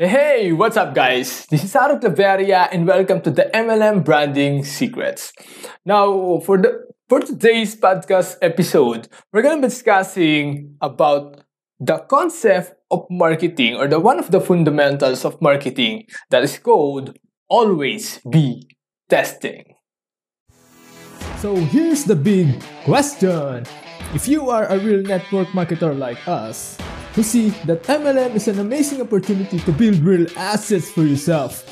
Hey, what's up, guys? This is Harold Claveria, and welcome to the MLM Branding Secrets. Now, for the for today's podcast episode, we're going to be discussing about the concept of marketing or the one of the fundamentals of marketing that is called always be testing. So here's the big question. If you are a real network marketer like us, who see that MLM is an amazing opportunity to build real assets for yourself.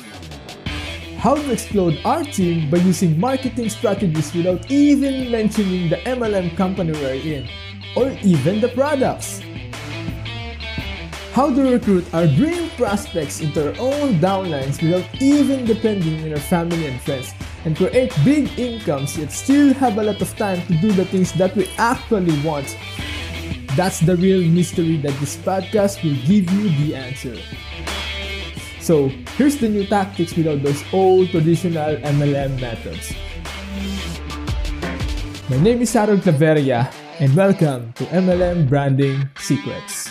How to explode our team by using marketing strategies without even mentioning the MLM company we're in, or even the products. How to recruit our dream prospects into our own downlines without even depending on our family and friends, and create big incomes yet still have a lot of time to do the things that we actually want that's the real mystery that this podcast will give you the answer. So, here's the new tactics without those old traditional MLM methods. My name is Harold Claveria, and welcome to MLM Branding Secrets.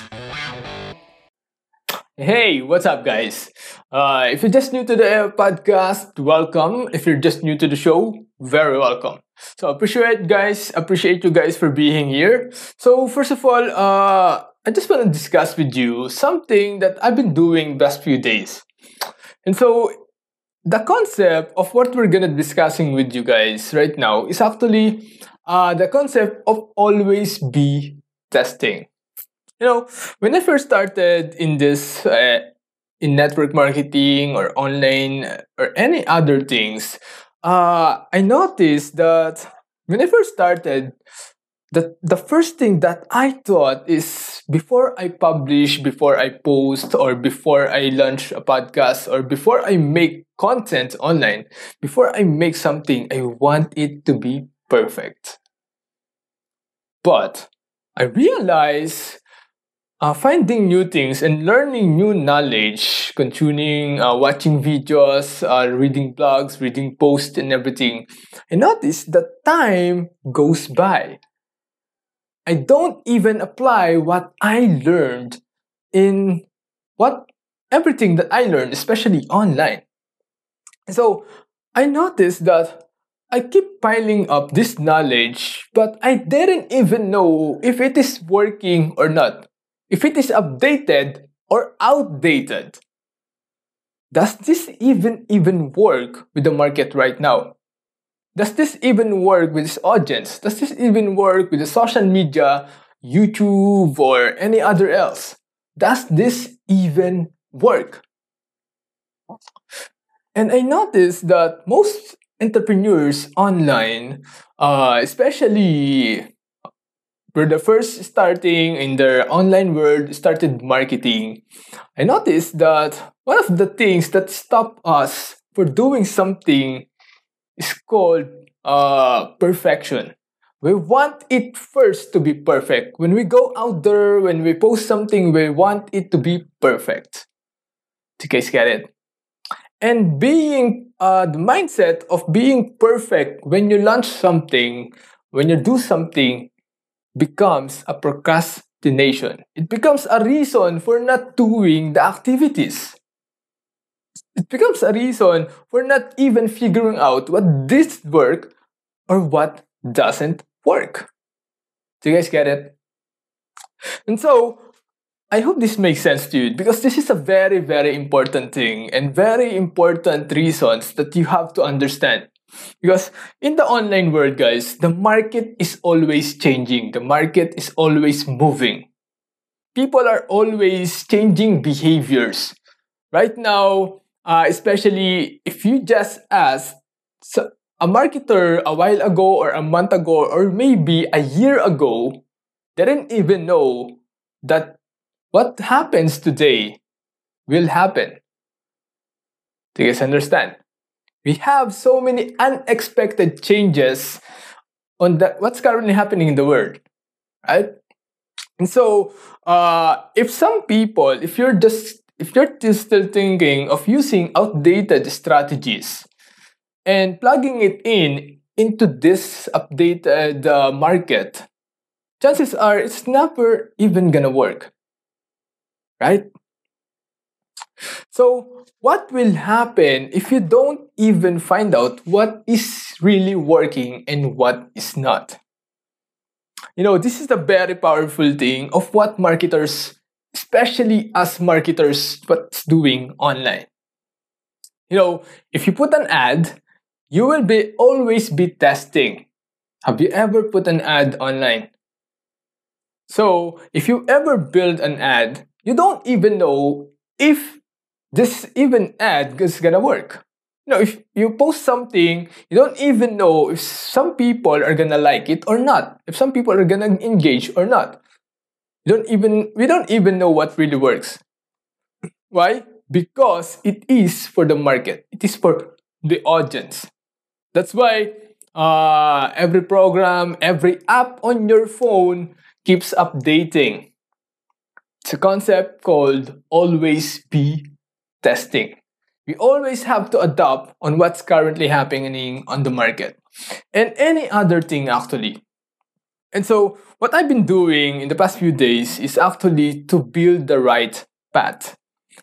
Hey, what's up, guys? Uh, if you're just new to the podcast, welcome. If you're just new to the show, very welcome. So appreciate guys, appreciate you guys for being here. So first of all, uh, I just want to discuss with you something that I've been doing the last few days. And so the concept of what we're gonna discussing with you guys right now is actually uh, the concept of always be testing. You know, when I first started in this uh, in network marketing or online or any other things, uh, I noticed that when I first started, the, the first thing that I thought is before I publish, before I post, or before I launch a podcast, or before I make content online, before I make something, I want it to be perfect. But I realized uh, finding new things and learning new knowledge, continuing uh, watching videos, uh, reading blogs, reading posts, and everything, I notice that time goes by. I don't even apply what I learned in what everything that I learned, especially online. So I noticed that I keep piling up this knowledge, but I didn't even know if it is working or not if it is updated or outdated. Does this even even work with the market right now? Does this even work with this audience? Does this even work with the social media, YouTube, or any other else? Does this even work? And I noticed that most entrepreneurs online, uh, especially were the first starting in their online world started marketing, I noticed that one of the things that stop us for doing something is called uh, perfection. We want it first to be perfect. When we go out there, when we post something, we want it to be perfect. Do you guys get it? And being uh, the mindset of being perfect when you launch something, when you do something, becomes a procrastination. It becomes a reason for not doing the activities. It becomes a reason for not even figuring out what this work or what doesn't work. Do you guys get it? And so, I hope this makes sense to you because this is a very, very important thing and very important reasons that you have to understand. Because in the online world, guys, the market is always changing, the market is always moving. People are always changing behaviors. Right now, uh, especially if you just ask a marketer a while ago or a month ago or maybe a year ago, they didn't even know that what happens today will happen. Do you guys understand? We have so many unexpected changes on the, what's currently happening in the world, right? And so, uh, if some people, if you're just if you're still thinking of using outdated strategies and plugging it in into this updated uh, market, chances are it's never even gonna work, right? So, what will happen if you don't even find out what is really working and what is not? You know, this is the very powerful thing of what marketers, especially us marketers, what's doing online. You know, if you put an ad, you will be always be testing. Have you ever put an ad online? So, if you ever build an ad, you don't even know if this even ad is gonna work. You know, if you post something, you don't even know if some people are gonna like it or not. If some people are gonna engage or not. You don't even we don't even know what really works. Why? Because it is for the market. It is for the audience. That's why uh, every program, every app on your phone keeps updating. It's a concept called always be testing. We always have to adapt on what's currently happening on the market and any other thing actually. And so, what I've been doing in the past few days is actually to build the right path.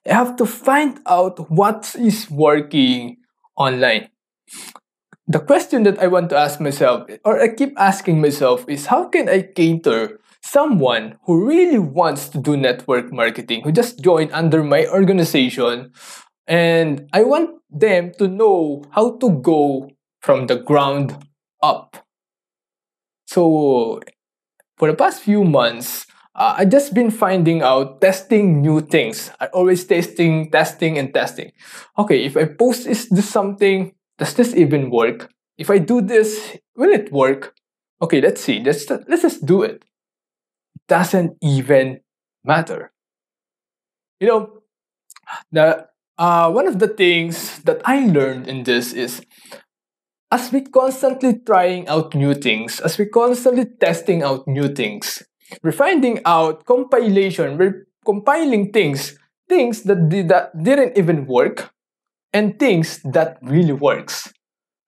I have to find out what is working online. The question that I want to ask myself, or I keep asking myself, is how can I cater someone who really wants to do network marketing, who just joined under my organization, and I want them to know how to go from the ground up. So, for the past few months, uh, I just been finding out testing new things. I always testing, testing, and testing. Okay, if I post is this something, does this even work? If I do this, will it work? Okay, let's see. Let's let's just do it doesn't even matter. You know, the uh, one of the things that I learned in this is as we constantly trying out new things, as we constantly testing out new things, we're finding out compilation, we're compiling things, things that, did, that didn't even work, and things that really works.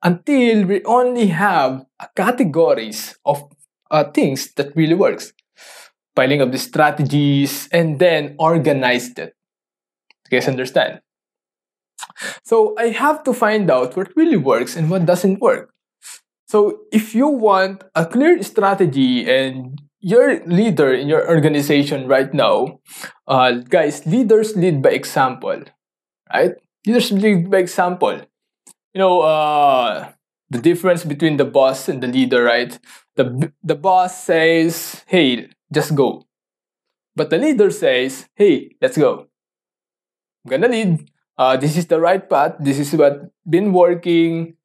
Until we only have categories of uh, things that really works piling up the strategies, and then organized it. You guys understand? So I have to find out what really works and what doesn't work. So if you want a clear strategy and your leader in your organization right now, uh, guys, leaders lead by example, right? Leaders lead by example. You know, uh, the difference between the boss and the leader, right? The, the boss says, hey, just go. But the leader says, hey, let's go. I'm gonna lead. Uh, this is the right path. This is what been working.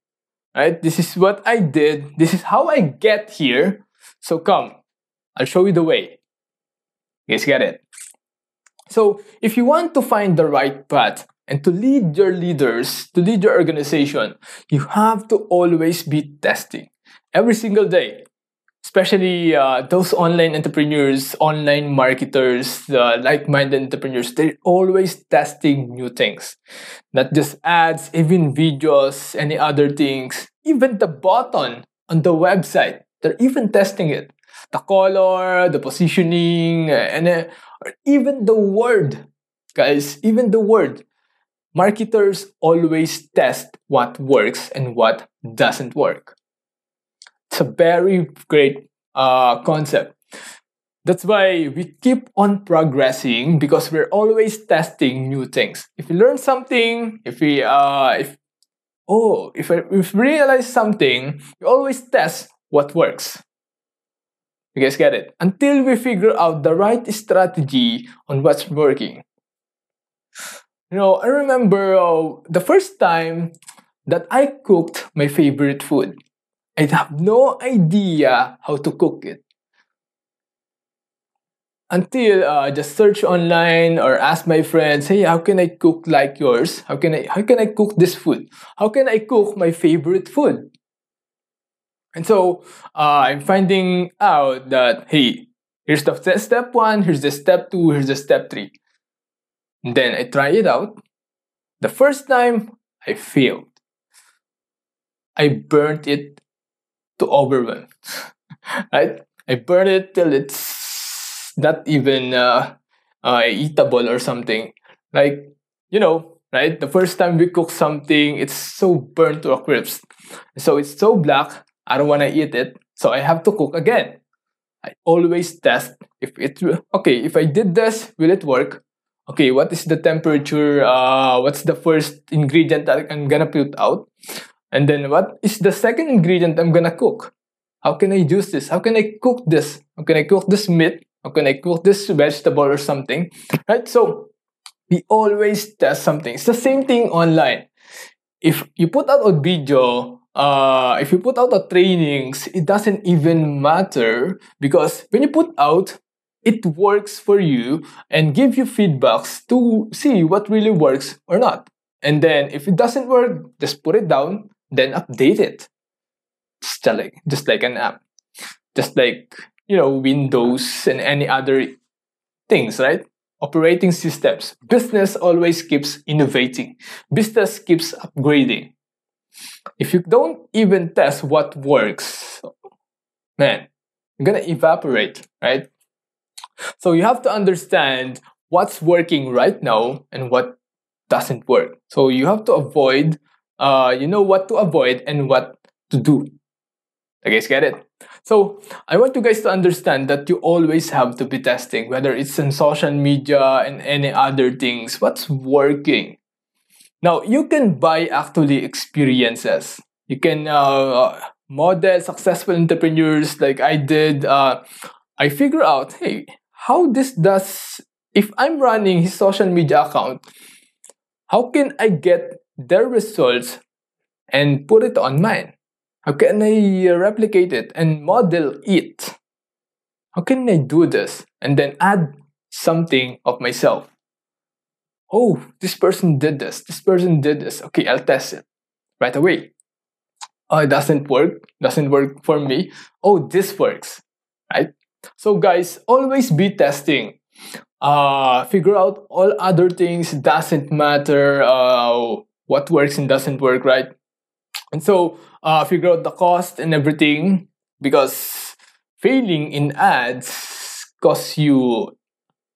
Right? This is what I did. This is how I get here. So come, I'll show you the way. You guys get it? So if you want to find the right path and to lead your leaders, to lead your organization, you have to always be testing every single day especially uh, those online entrepreneurs, online marketers, uh, like-minded entrepreneurs, they're always testing new things. Not just ads, even videos, any other things, even the button on the website, they're even testing it. The color, the positioning, and uh, even the word. Guys, even the word. Marketers always test what works and what doesn't work. It's a very great uh, concept. That's why we keep on progressing because we're always testing new things. If we learn something, if we uh, if oh, if, we realize something, we always test what works. You guys get it? Until we figure out the right strategy on what's working. You know, I remember uh, the first time that I cooked my favorite food. I have no idea how to cook it. Until uh, just search online or ask my friends, hey, how can I cook like yours? How can I how can I cook this food? How can I cook my favorite food? And so uh, I'm finding out that hey, here's the step one, here's the step two, here's the step three. And then I try it out. The first time I failed. I burnt it to right? I burn it till it's not even uh, uh, eatable or something. Like, you know, right? The first time we cook something, it's so burnt to a crisp. So it's so black, I don't want to eat it. So I have to cook again. I always test if it okay, if I did this, will it work? Okay, what is the temperature? Uh, what's the first ingredient that I'm gonna put out? And then what is the second ingredient I'm gonna cook? How can I use this? How can I cook this? How can I cook this meat? How can I cook this vegetable or something? Right? So we always test something. It's the same thing online. If you put out a video, uh, if you put out a trainings, it doesn't even matter because when you put out, it works for you and give you feedbacks to see what really works or not. And then if it doesn't work, just put it down, then update it. Just uh, like just like an app. Just like, you know, Windows and any other things, right? Operating systems. Business always keeps innovating. Business keeps upgrading. If you don't even test what works, man, you're gonna evaporate, right? So you have to understand what's working right now and what doesn't work. So you have to avoid, uh, you know what to avoid and what to do. You guys get it? So I want you guys to understand that you always have to be testing, whether it's in social media and any other things, what's working. Now you can buy actually experiences. You can uh, model successful entrepreneurs like I did. Uh, I figure out, hey, how this does if I'm running his social media account, how can I get their results and put it on mine? How can I replicate it and model it? How can I do this and then add something of myself? Oh, this person did this. This person did this. Okay, I'll test it right away. Oh, it doesn't work. Doesn't work for me. Oh, this works. Right? So, guys, always be testing. Uh, figure out all other things. Doesn't matter uh, what works and doesn't work, right? And so, uh, figure out the cost and everything because failing in ads costs you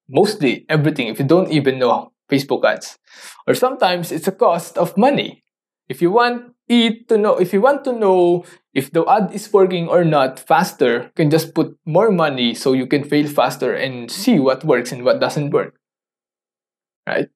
mostly everything if you don't even know Facebook ads. Or sometimes it's a cost of money. If you want it to know, if you want to know if the ad is working or not faster, you can just put more money so you can fail faster and see what works and what doesn't work. Right?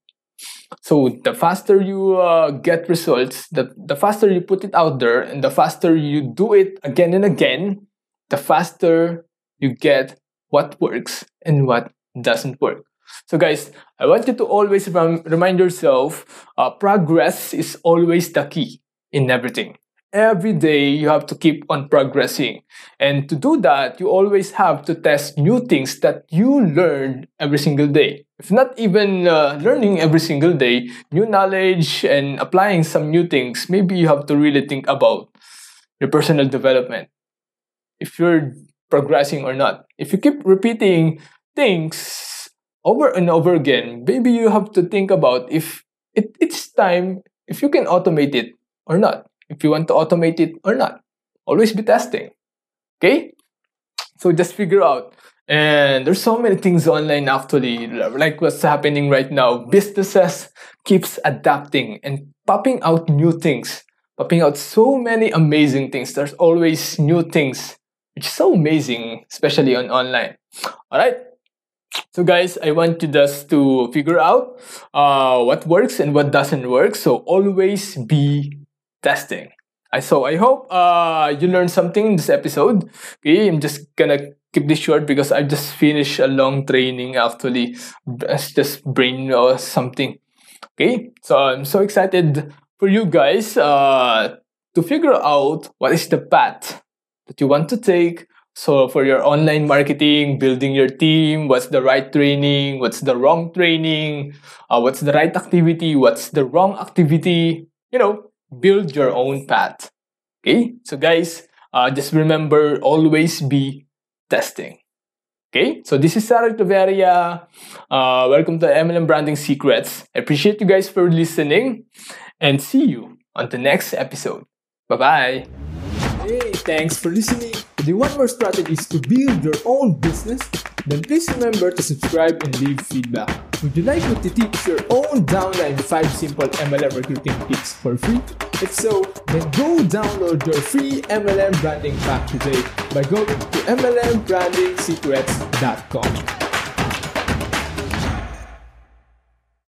So the faster you uh, get results, the, the faster you put it out there, and the faster you do it again and again, the faster you get what works and what doesn't work. So, guys, I want you to always rem- remind yourself uh, progress is always the key in everything. Every day you have to keep on progressing. And to do that, you always have to test new things that you learn every single day. If not even uh, learning every single day, new knowledge and applying some new things, maybe you have to really think about your personal development. If you're progressing or not. If you keep repeating things over and over again, maybe you have to think about if it, it's time, if you can automate it or not if you want to automate it or not. Always be testing. Okay? So just figure out. And there's so many things online actually, like what's happening right now. Businesses keeps adapting and popping out new things, popping out so many amazing things. There's always new things, which is so amazing, especially on online. All right. So guys, I want you just to figure out uh, what works and what doesn't work. So always be testing. So I hope uh, you learned something in this episode. Okay, I'm just gonna keep this short because I just finished a long training actually. It's just brain or something. Okay, so I'm so excited for you guys uh, to figure out what is the path that you want to take. So for your online marketing, building your team, what's the right training, what's the wrong training, uh, what's the right activity, what's the wrong activity. You know, build your own path. Okay, so guys, uh, just remember always be testing. Okay, so this is Harold Claveria. Uh, welcome to MLM Branding Secrets. I appreciate you guys for listening and see you on the next episode. Bye bye. Hey, thanks for listening. You want more strategies to build your own business? Then please remember to subscribe and leave feedback. Would you like me to teach your own downline 5 simple MLM recruiting tips for free? If so, then go download your free MLM branding pack today by going to MLMBrandingSecrets.com.